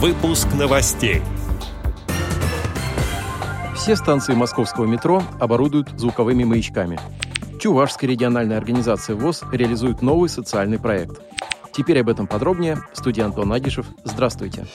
Выпуск новостей. Все станции московского метро оборудуют звуковыми маячками. Чувашская региональная организация ВОЗ реализует новый социальный проект. Теперь об этом подробнее. Студия Антон Агишев. Здравствуйте.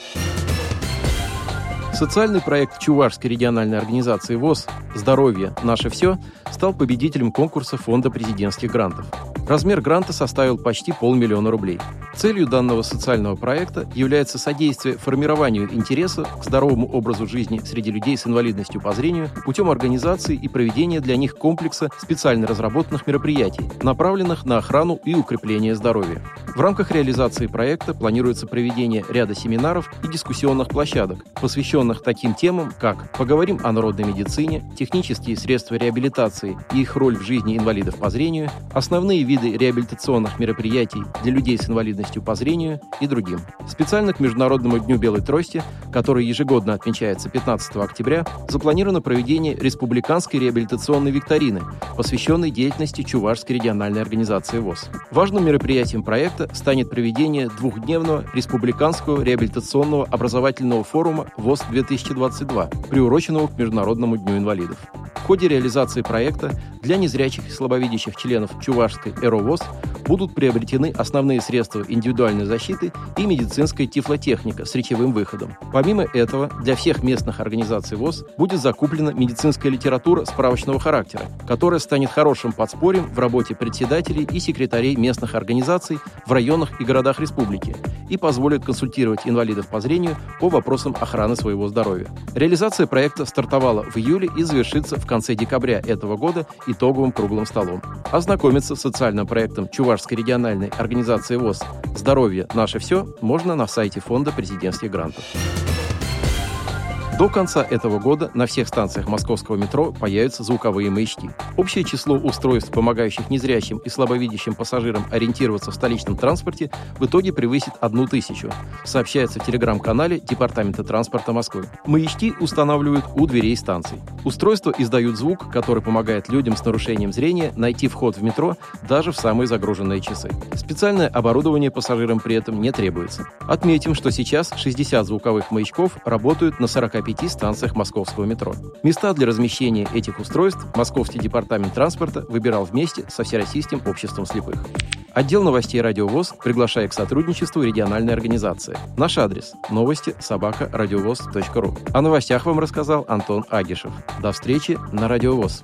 Социальный проект Чувашской региональной организации ВОЗ «Здоровье. Наше все» стал победителем конкурса Фонда президентских грантов. Размер гранта составил почти полмиллиона рублей. Целью данного социального проекта является содействие формированию интереса к здоровому образу жизни среди людей с инвалидностью по зрению путем организации и проведения для них комплекса специально разработанных мероприятий, направленных на охрану и укрепление здоровья. В рамках реализации проекта планируется проведение ряда семинаров и дискуссионных площадок, посвященных таким темам, как «Поговорим о народной медицине», «Технические средства реабилитации и их роль в жизни инвалидов по зрению», «Основные виды реабилитационных мероприятий для людей с инвалидностью по зрению» и другим. Специально к Международному дню белой трости, который ежегодно отмечается 15 октября, запланировано проведение республиканской реабилитационной викторины, посвященной деятельности Чувашской региональной организации ВОЗ. Важным мероприятием проекта станет проведение двухдневного республиканского реабилитационного образовательного форума ВОЗ-2022, приуроченного к Международному дню инвалидов. В ходе реализации проекта для незрячих и слабовидящих членов Чувашской ЭРОВОЗ будут приобретены основные средства индивидуальной защиты и медицинская тифлотехника с речевым выходом. Помимо этого, для всех местных организаций ВОЗ будет закуплена медицинская литература справочного характера, которая станет хорошим подспорьем в работе председателей и секретарей местных организаций в районах и городах республики и позволит консультировать инвалидов по зрению по вопросам охраны своего здоровья. Реализация проекта стартовала в июле и завершится в конце декабря этого года итоговым круглым столом. Ознакомиться с социальным проектом Чувашской региональной организации ВОЗ «Здоровье. Наше все» можно на сайте Фонда президентских грантов. До конца этого года на всех станциях московского метро появятся звуковые маячки. Общее число устройств, помогающих незрячим и слабовидящим пассажирам ориентироваться в столичном транспорте, в итоге превысит одну тысячу, сообщается в телеграм-канале Департамента транспорта Москвы. Маячки устанавливают у дверей станций. Устройства издают звук, который помогает людям с нарушением зрения найти вход в метро даже в самые загруженные часы. Специальное оборудование пассажирам при этом не требуется. Отметим, что сейчас 60 звуковых маячков работают на 45 45 станциях московского метро. Места для размещения этих устройств Московский департамент транспорта выбирал вместе со Всероссийским обществом слепых. Отдел новостей «Радиовоз» приглашает к сотрудничеству региональной организации. Наш адрес – новости собака радиовоз.ру. О новостях вам рассказал Антон Агишев. До встречи на «Радиовоз».